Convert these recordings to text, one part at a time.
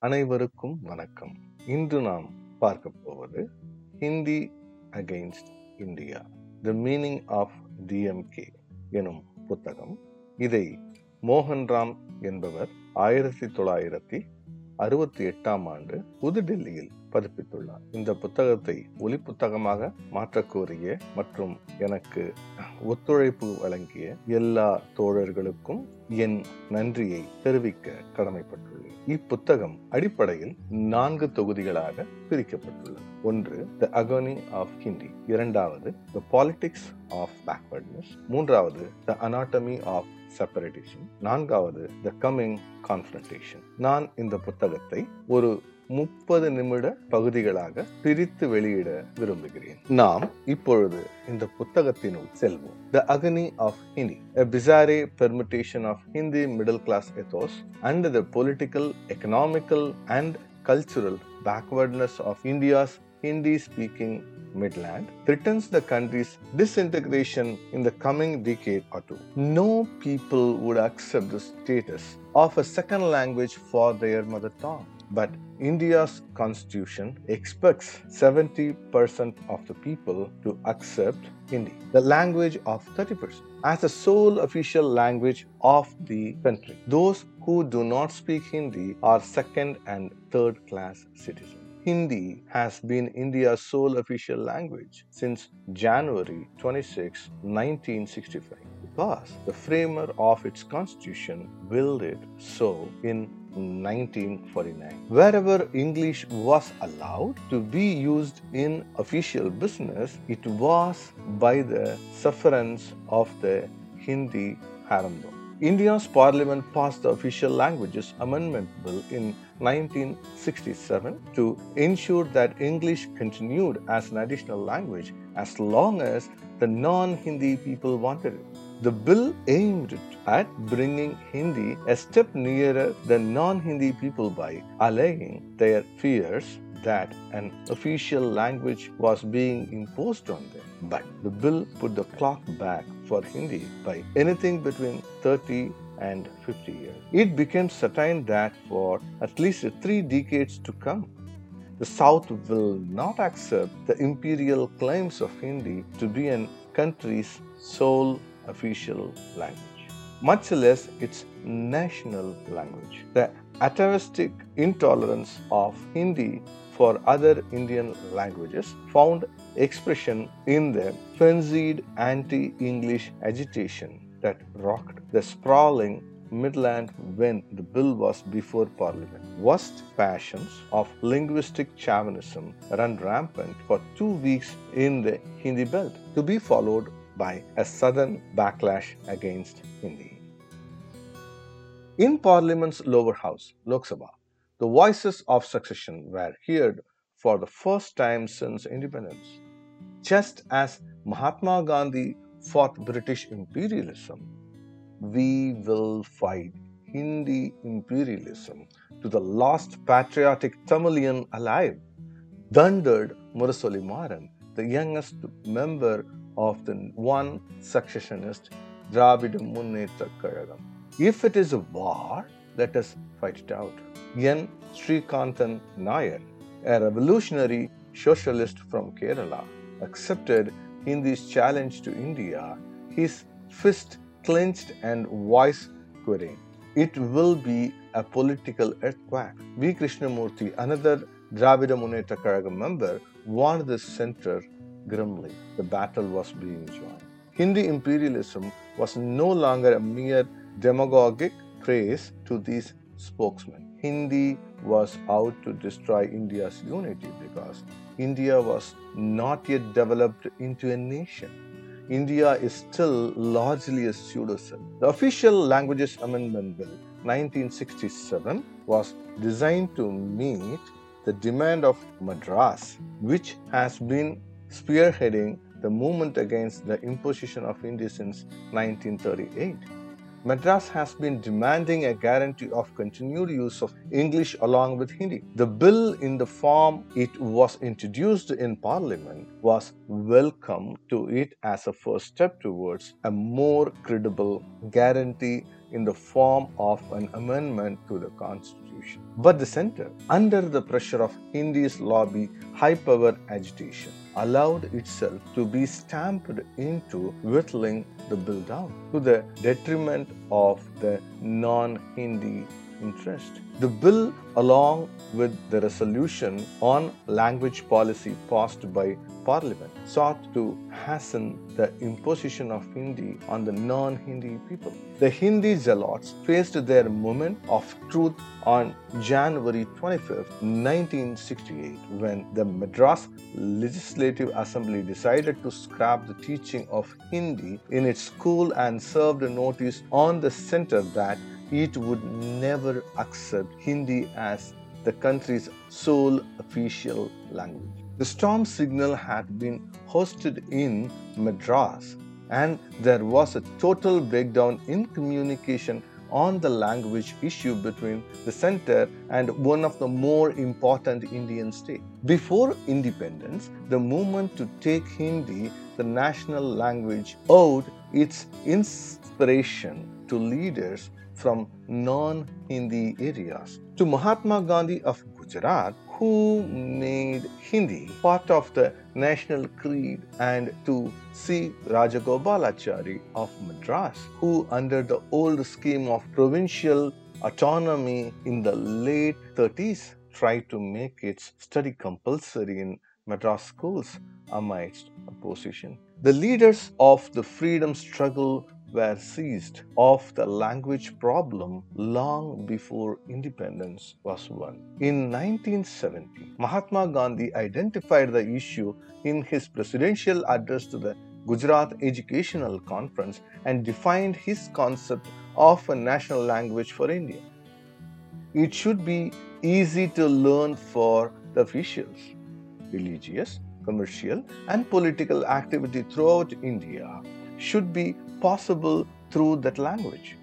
அனைவருக்கும் வணக்கம். இன்று நாம் பார்க்க போவது Hindi against India the meaning of DMK எனும் புத்தகம். இதை மோகன்ராம் என்பவர் ஆயிரத்தி தொள்ளாயிரத்தி அறுபத்தி எட்டாம் ஆண்டு புதுடெல்லியில் பதிப்பித்துள்ளார். இந்த புத்தகத்தை ஒலி புத்தகமாக மாற்றக்கோரிய மற்றும் எனக்கு ஒத்துழைப்பு வழங்கிய எல்லா தோழர்களுக்கும் என் நன்றியை தெரிவிக்க கடமைப்பட்டுள்ளேன். இப்புத்தகம் அடிப்படையில் நான்கு தொகுதிகளாக பிரிக்கப்பட்டுள்ளது. ஒன்று த அகோனி ஆஃப் ஹிந்தி இரண்டாவது த பாலிடிக்ஸ் ஆஃப் பேக்வர்ட்னஸ் மூன்றாவது த அனாட்டமி ஆஃப் செப்பரேட்டிசம் நான்காவது த கம்மிங் கான்ஃபரன்டேஷன் நான் இந்த புத்தகத்தை ஒரு முப்பது நிமிட பகுதிகளாக பிரித்து வெளியிட விரும்புகிறேன் நாம் இப்பொழுது இந்த புத்தகத்தினுள் செல்வோம் த agony of Hindi a bizarre permutation of Hindi middle class ethos and the political, economical, and cultural backwardness of India's Hindi speaking midland threatens the country's disintegration in the coming decade or two. No people would accept the status of a second language for their mother tongue. But India's constitution expects 70% of the people to accept Hindi, the language of 30%, as the sole official language of the country. Those who do not speak Hindi are second and third class citizens. Hindi has been India's sole official language since January 26, 1965, because the framer of its constitution willed it so in 1949. Wherever English was allowed to be used in official business, it was by the sufferance of the Hindi Harambam. India's parliament passed the Official Languages Amendment Bill in 1967 to ensure that English continued as an additional language as long as the non Hindi people wanted it. The bill aimed at bringing Hindi a step nearer the non Hindi people by allaying their fears that an official language was being imposed on them. But the bill put the clock back for Hindi by anything between 30 and 50 years. It became certain that for at least three decades to come, the South will not accept the imperial claims of Hindi to be a country's sole official language, much less its national language. The atavistic intolerance of Hindi for other Indian languages found expression in the frenzied anti English agitation that rocked the sprawling Midland when the bill was before Parliament. Worst passions of linguistic chauvinism ran rampant for two weeks in the Hindi belt, to be followed by a sudden backlash against Hindi. In Parliament's lower house, Lok Sabha, the voices of succession were heard for the first time since independence. Just as Mahatma Gandhi fought British imperialism, we will fight Hindi imperialism to the last patriotic Tamilian alive, thundered Murasoli Maran, the youngest member of the one successionist Munnetra Kazhagam. If it is a war, let us fight it out. N. Srikantan Nair, a revolutionary socialist from Kerala, accepted Hindi's challenge to India, his fist clenched and voice querying. It will be a political earthquake. V. Krishnamurti, another Dravida Kazhagam member, warned the center grimly. The battle was being joined. Hindi imperialism was no longer a mere demagogic praise to these spokesmen. Hindi was out to destroy India's unity because India was not yet developed into a nation. India is still largely a pseudo-cell. The official Languages Amendment Bill 1967 was designed to meet the demand of Madras, which has been spearheading the movement against the imposition of Hindi since 1938. Madras has been demanding a guarantee of continued use of English along with Hindi. The bill, in the form it was introduced in Parliament, was welcome to it as a first step towards a more credible guarantee in the form of an amendment to the constitution. But the center, under the pressure of Hindi's lobby high power agitation, allowed itself to be stamped into whittling the bill down to the detriment of the non Hindi interest. The bill, along with the resolution on language policy passed by Parliament, sought to hasten the imposition of Hindi on the non Hindi people. The Hindi zealots faced their moment of truth on January 25, 1968, when the Madras Legislative Assembly decided to scrap the teaching of Hindi in its school and served a notice on the center that it would never accept Hindi as the country's sole official language. The storm signal had been hosted in Madras, and there was a total breakdown in communication on the language issue between the center and one of the more important Indian states. Before independence, the movement to take Hindi, the national language, owed its inspiration to leaders from non Hindi areas. To Mahatma Gandhi of Gujarat, who made Hindi part of the national creed, and to C. Rajagopalachari of Madras, who, under the old scheme of provincial autonomy in the late 30s, tried to make its study compulsory in Madras schools amidst opposition. The leaders of the freedom struggle were seized of the language problem long before independence was won. In 1970, Mahatma Gandhi identified the issue in his presidential address to the Gujarat Educational Conference and defined his concept of a national language for India. It should be easy to learn for the officials, religious, commercial, and political activity throughout India should be possible through that language.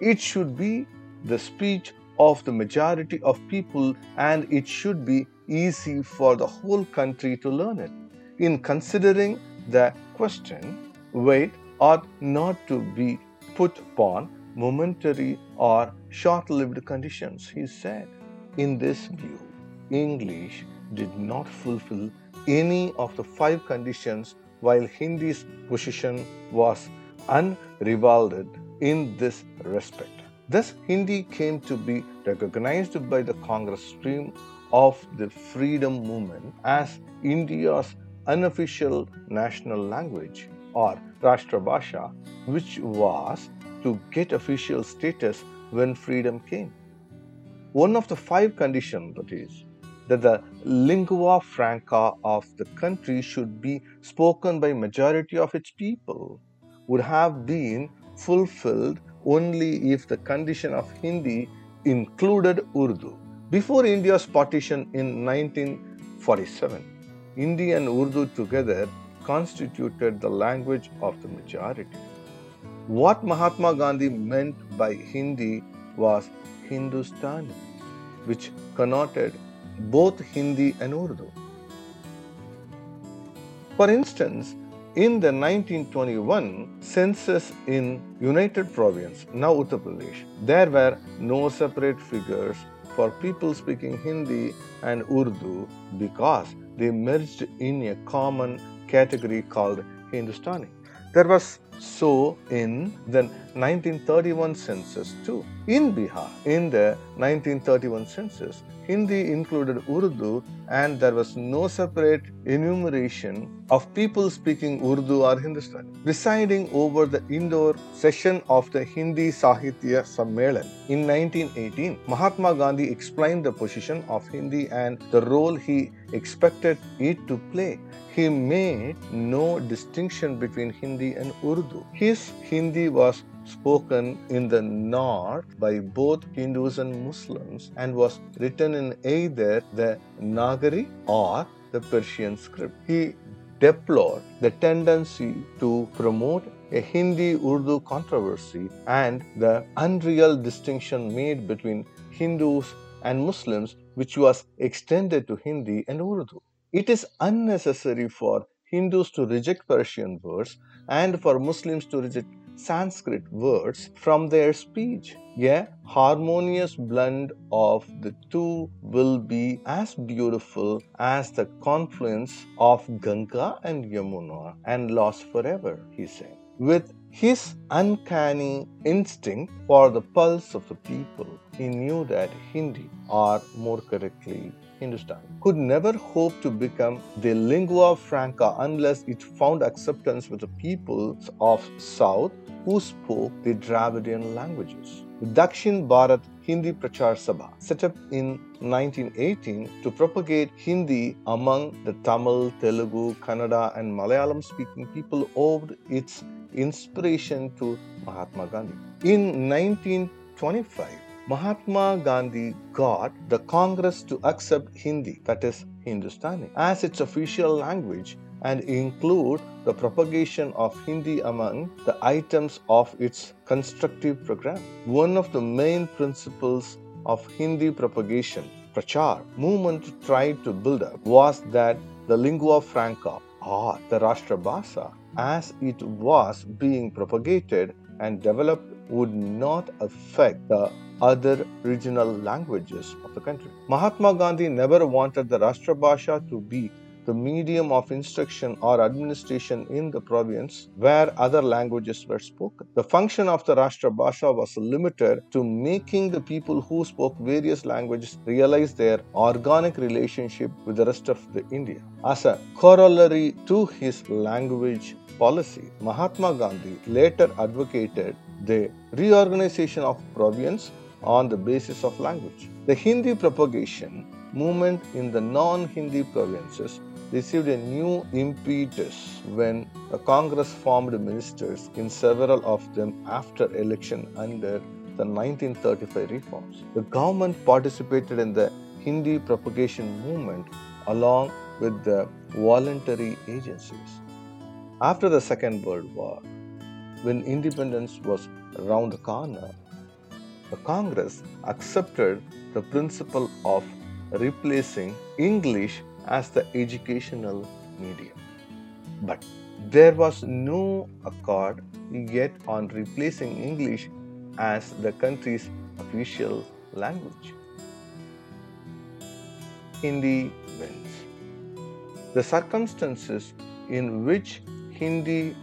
It should be the speech of the majority of people and it should be easy for the whole country to learn it. In considering the question, weight ought not to be put upon momentary or short lived conditions, he said. In this view, English did not fulfill any of the five conditions while Hindi's position was unrivaled in this respect. Thus, Hindi came to be recognized by the Congress stream of the freedom movement as India's unofficial national language or Rashtrabhasha, which was to get official status when freedom came. One of the five conditions, that is, that the lingua franca of the country should be spoken by majority of its people would have been fulfilled only if the condition of Hindi included Urdu. Before India's partition in 1947, Hindi and Urdu together constituted the language of the majority. What Mahatma Gandhi meant by Hindi was Hindustani, which connoted both Hindi and Urdu. For instance, in the 1921 census in United Province, now Uttar Pradesh, there were no separate figures for people speaking Hindi and Urdu because they merged in a common category called Hindustani. There was so in the 1931 census too. In Bihar, in the 1931 census, Hindi included Urdu and there was no separate enumeration of people speaking Urdu or Hindustani. Presiding over the Indore session of the Hindi Sahitya Sammelan in 1918, Mahatma Gandhi explained the position of Hindi and the role he expected it to play. He made no distinction between Hindi and Urdu. His Hindi was spoken in the north by both Hindus and Muslims and was written in either the Nagari or the Persian script. He deplored the tendency to promote a Hindi Urdu controversy and the unreal distinction made between Hindus and Muslims, which was extended to Hindi and Urdu. It is unnecessary for Hindus to reject Persian words and for Muslims to reject Sanskrit words from their speech. A harmonious blend of the two will be as beautiful as the confluence of Ganga and Yamuna and lost forever, he said. With his uncanny instinct for the pulse of the people, he knew that Hindi, or more correctly, Hindustani, could never hope to become the lingua franca unless it found acceptance with the peoples of South who spoke the Dravidian languages. The Dakshin Bharat Hindi Prachar Sabha, set up in 1918 to propagate Hindi among the Tamil, Telugu, Kannada, and Malayalam speaking people, owed its inspiration to Mahatma Gandhi. In 1925, Mahatma Gandhi got the Congress to accept Hindi, that is Hindustani, as its official language and include the propagation of Hindi among the items of its constructive program. One of the main principles of Hindi propagation, Prachar, movement tried to build up was that the lingua franca or the Rashtra Bhasha as it was being propagated and developed would not affect the other regional languages of the country. Mahatma Gandhi never wanted the Rashtra Bhasha to be the medium of instruction or administration in the province where other languages were spoken. The function of the Rashtra Bhasha was limited to making the people who spoke various languages realize their organic relationship with the rest of the India. As a corollary to his language policy, Mahatma Gandhi later advocated the reorganization of province on the basis of language. The Hindi propagation movement in the non Hindi provinces received a new impetus when the Congress formed ministers in several of them after election under the 1935 reforms. The government participated in the Hindi propagation movement along with the voluntary agencies. After the Second World War, when independence was around the corner, the Congress accepted the principle of replacing English as the educational medium. But there was no accord yet on replacing English as the country's official language. Hindi wins. The circumstances in which Hindi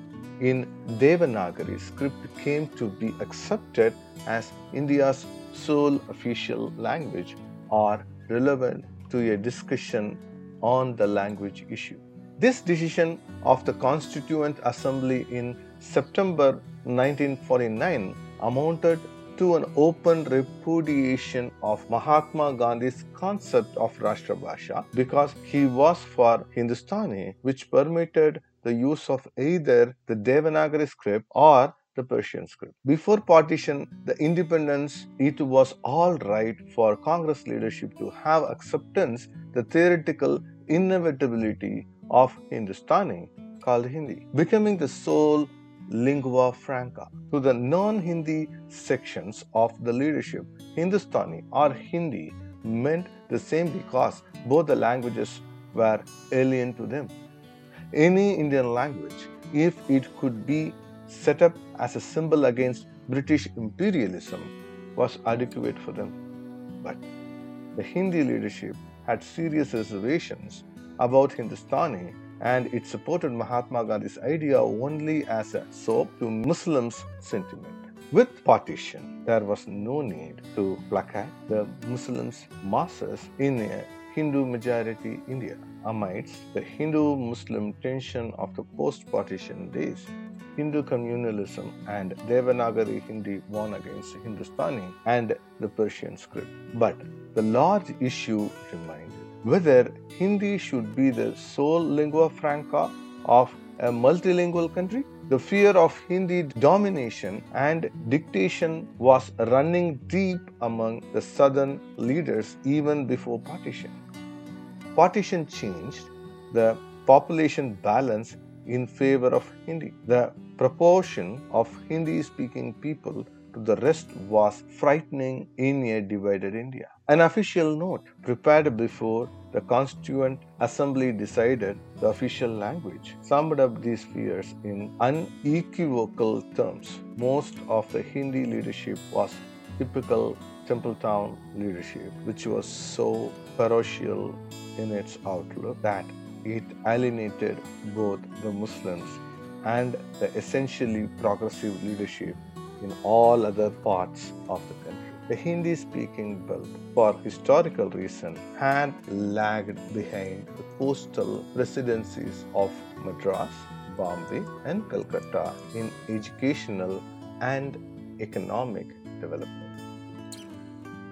in Devanagari script came to be accepted as India's sole official language are relevant to a discussion on the language issue. This decision of the Constituent Assembly in September 1949 amounted to an open repudiation of Mahatma Gandhi's concept of Rashtrabhasha because he was for Hindustani, which permitted the use of either the Devanagari script or the Persian script. Before partition, the independence, it was all right for Congress leadership to have acceptance the theoretical inevitability of Hindustani called Hindi, becoming the sole lingua franca. To the non Hindi sections of the leadership, Hindustani or Hindi meant the same because both the languages were alien to them. Any Indian language, if it could be set up as a symbol against British imperialism, was adequate for them. But the Hindi leadership had serious reservations about Hindustani and it supported Mahatma Gandhi's idea only as a sop to Muslims' sentiment. With partition, there was no need to placate the Muslims' masses in a Hindu majority India amidst the Hindu Muslim tension of the post partition days. Hindu communalism and Devanagari Hindi won against Hindustani and the Persian script. But the large issue remained whether Hindi should be the sole lingua franca of a multilingual country. The fear of Hindi domination and dictation was running deep among the southern leaders even before partition. Partition changed the population balance in favor of Hindi. The proportion of Hindi speaking people to the rest was frightening in a divided India. An official note prepared before the Constituent Assembly decided the official language summed up these fears in unequivocal terms. Most of the Hindi leadership was typical Templetown leadership, which was so parochial in its outlook that it alienated both the Muslims and the essentially progressive leadership in all other parts of the country. The Hindi speaking belt, for historical reasons, had lagged behind the coastal presidencies of Madras, Bombay, and Calcutta in educational and economic development.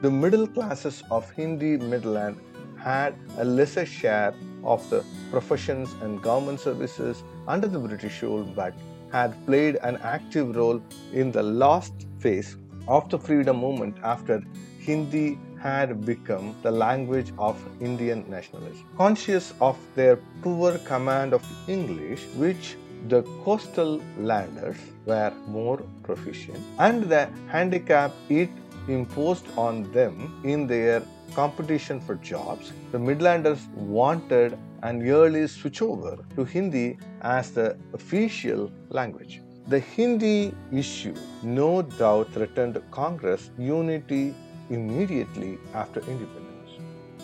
The middle classes of Hindi Midland had a lesser share of the professions and government services under the British rule but had played an active role in the last phase of the freedom movement after Hindi had become the language of Indian nationalism. Conscious of their poor command of English, which the coastal landers were more proficient, and the handicap it imposed on them in their competition for jobs, the Midlanders wanted an early switchover to Hindi as the official language. The Hindi issue no doubt threatened Congress unity immediately after independence.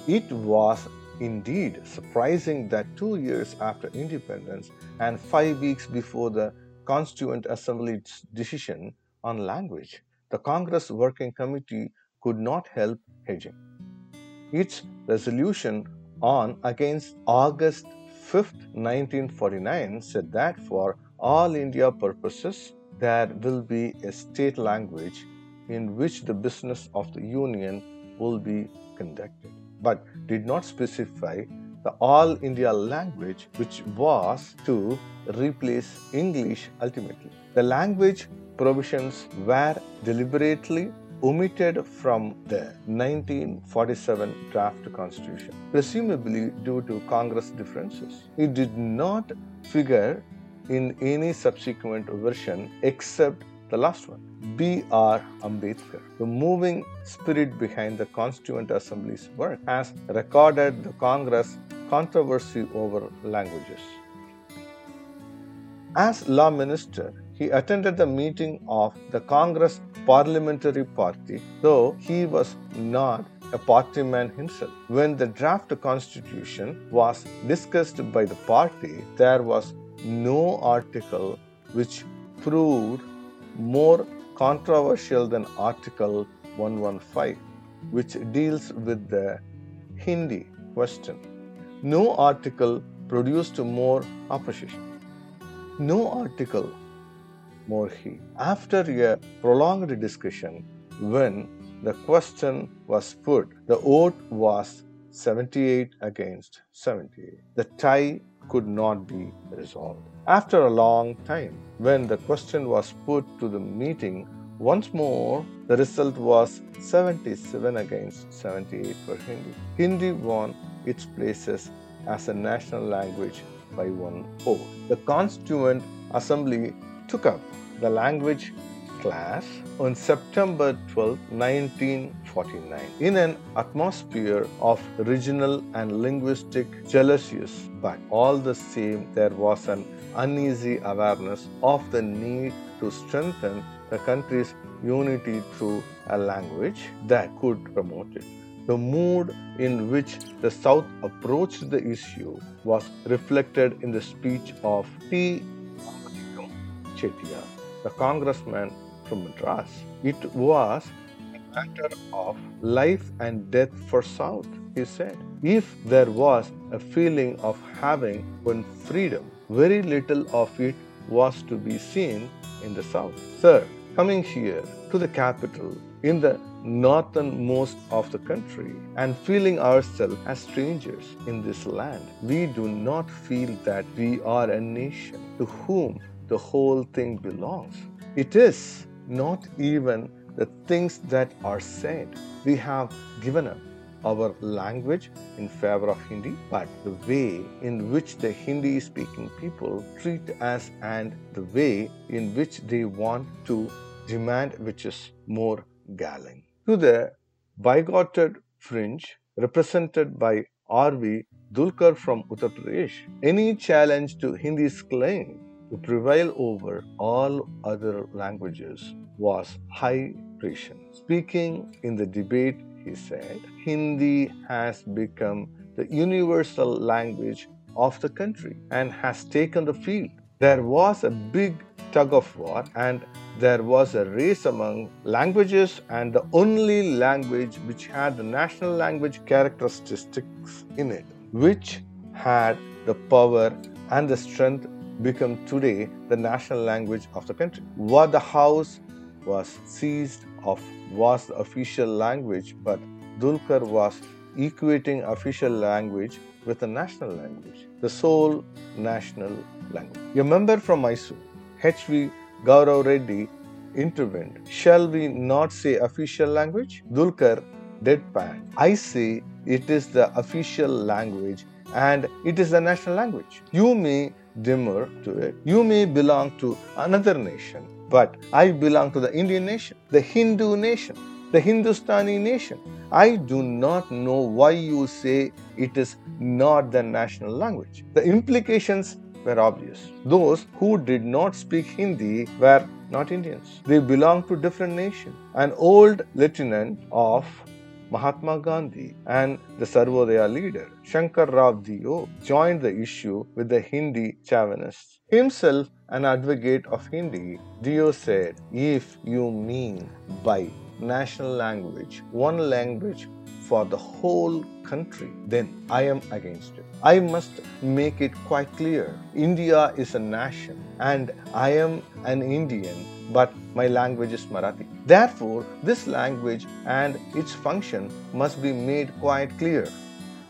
It was indeed surprising that two years after independence and five weeks before the Constituent Assembly's decision on language, the Congress Working Committee could not help hedging. Its resolution on against August 5, 1949 said that for all India purposes there will be a state language in which the business of the union will be conducted, but did not specify the all India language which was to replace English ultimately. The language provisions were deliberately omitted from the 1947 draft constitution, presumably due to Congress differences. It did not figure in any subsequent version except the last one. B.R. Ambedkar, the moving spirit behind the Constituent Assembly's work, has recorded the Congress controversy over languages. As law minister, he attended the meeting of the Congress Parliamentary Party, though he was not a party man himself. When the draft constitution was discussed by the party, there was no article which proved more controversial than Article 115, which deals with the Hindi question. No article produced more opposition. No article more heat. After a prolonged discussion, when the question was put, the vote was 78 against 78. The tie could not be resolved. After a long time, when the question was put to the meeting once more, the result was 77 against 78 for Hindi. Hindi won its places as a national language by one vote. The Constituent Assembly took up the language class on September 12, 1949, in an atmosphere of regional and linguistic jealousies. But all the same, there was an uneasy awareness of the need to strengthen the country's unity through a language that could promote it. The mood in which the South approached the issue was reflected in the speech of T. Chettiar the congressman from Madras. It was a matter of life and death for South, he said. If there was a feeling of having one freedom, very little of it was to be seen in the South. Third, coming here to the capital in the northernmost of the country and feeling ourselves as strangers in this land, we do not feel that we are a nation to whom the whole thing belongs. It is not even the things that are said. We have given up our language in favor of Hindi, but the way in which the Hindi speaking people treat us and the way in which they want to demand which is more galling. To the bigoted fringe represented by R.V. Dhulekar from Uttar Pradesh. Any challenge to Hindi's claim to prevail over all other languages was high treason. Speaking in the debate, he said, Hindi has become the universal language of the country and has taken the field. There was a big tug of war and there was a race among languages and the only language which had the national language characteristics in it which had the power and the strength become today the national language of the country. What the House was seized of was the official language, but Dhulekar was equating official language with the national language, the sole national language. A member from Mysore, H.V. Guruv Reddy, intervened. Shall we not say official language? Dhulekar deadpan. I say it is the official language and it is the national language. You may demur to it. You may belong to another nation, but I belong to the Indian nation, the Hindu nation, the Hindustani nation. I do not know why you say it is not the national language. The implications were obvious. Those who did not speak Hindi were not Indians. They belonged to different nations. An old lieutenant of Mahatma Gandhi and the Sarvodaya leader, Shankar Rao Deo, joined the issue with the Hindi chauvinists. Himself an advocate of Hindi, Deo said, If you mean by national language one language for the whole country, then I am against it. I must make it quite clear India is a nation and I am an Indian but my language is Marathi. Therefore, this language and its function must be made quite clear.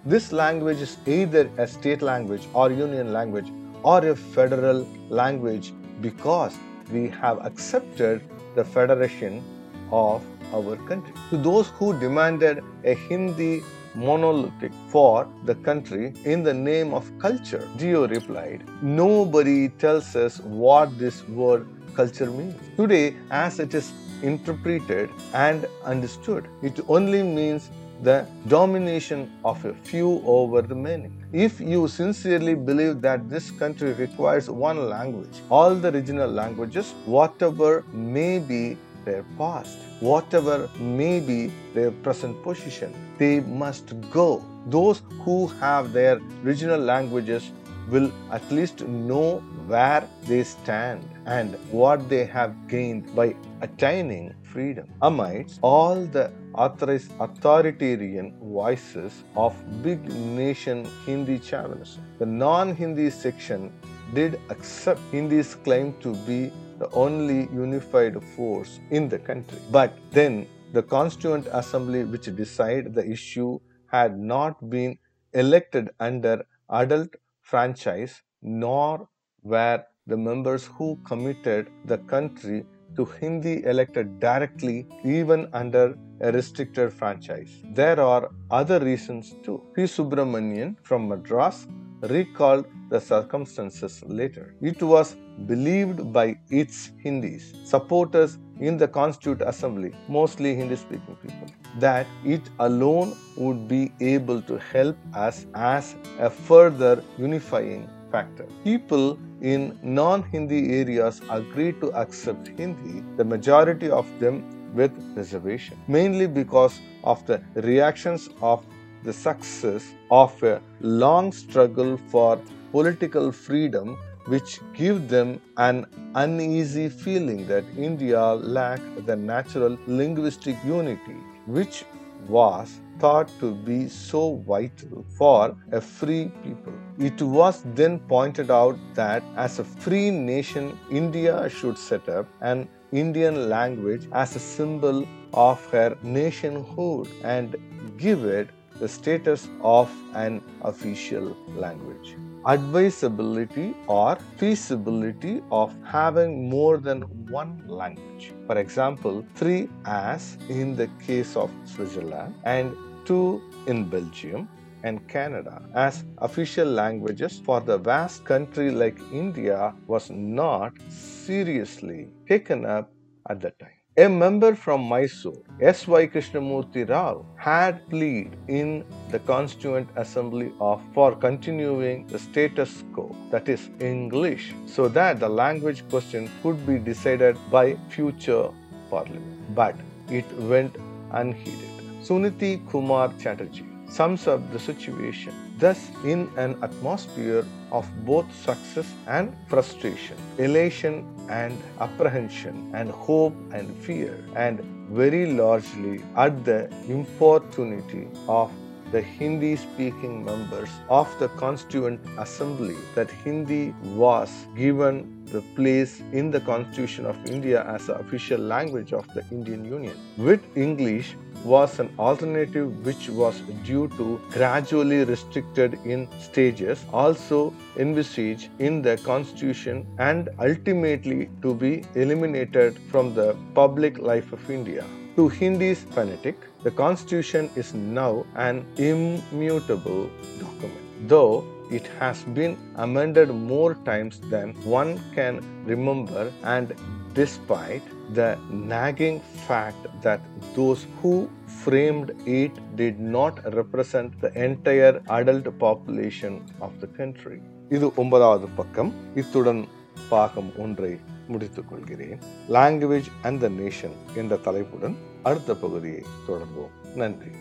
This language is either a state language or union language or a federal language because we have accepted the federation of our country. To those who demanded a Hindi monolithic for the country in the name of culture, Deo replied, Nobody tells us what this word culture means. Today, as it is interpreted and understood, it only means the domination of a few over the many. If you sincerely believe that this country requires one language, all the regional languages, whatever may be their past, whatever may be their present position, they must go. Those who have their regional languages will at least know where they stand and what they have gained by attaining freedom. Amidst all the authoritarian voices of big nation Hindi chauvinism, the non Hindi section did accept Hindi's claim to be the only unified force in the country. But then the Constituent Assembly, which decided the issue, had not been elected under adult franchise, nor were the members who committed the country to Hindi elected directly even under a restricted franchise. There are other reasons too. P. Subramanian from Madras recalled the circumstances later. It was believed by its Hindis, supporters in the Constituent Assembly, mostly Hindi speaking people, that it alone would be able to help us as a further unifying factor. People in non Hindi areas agreed to accept Hindi, the majority of them with reservation, mainly because of the reactions of the success of a long struggle for political freedom which give them an uneasy feeling that India lacked the natural linguistic unity which was thought to be so vital for a free people. It was then pointed out that as a free nation, India should set up an Indian language as a symbol of her nationhood and give it the status of an official language. Advisability or feasibility of having more than one language. For example, three as in the case of Switzerland and two in Belgium and Canada as official languages for the vast country like India was not seriously taken up at that time. A member from Mysore, S.Y. Krishnamurti Rao, had pleaded in the Constituent Assembly of for continuing the status quo, that is English, so that the language question could be decided by future parliament. But it went unheeded. Suniti Kumar Chatterjee sums up the situation. Thus, in an atmosphere of both success and frustration, elation and apprehension, and hope and fear, and very largely at the importunity of the Hindi speaking members of the Constituent Assembly that Hindi was given the place in the Constitution of India as the official language of the Indian Union. With English was an alternative which was due to gradually restricted in stages, also envisaged in the Constitution and ultimately to be eliminated from the public life of India. To Hindi's fanatic, the Constitution is now an immutable document, though it has been amended more times than one can remember, and despite the nagging fact that those who framed it did not represent the entire adult population of the country. இது ஒன்பதாவது பக்கம் இத்துடன் பாகம் ஒன்றை முடித்துக் கொள்கிறேன் language and the nation என்ற தலைப்புடன் அடுத்த பகுதியை தொடர்வோம். நன்றி.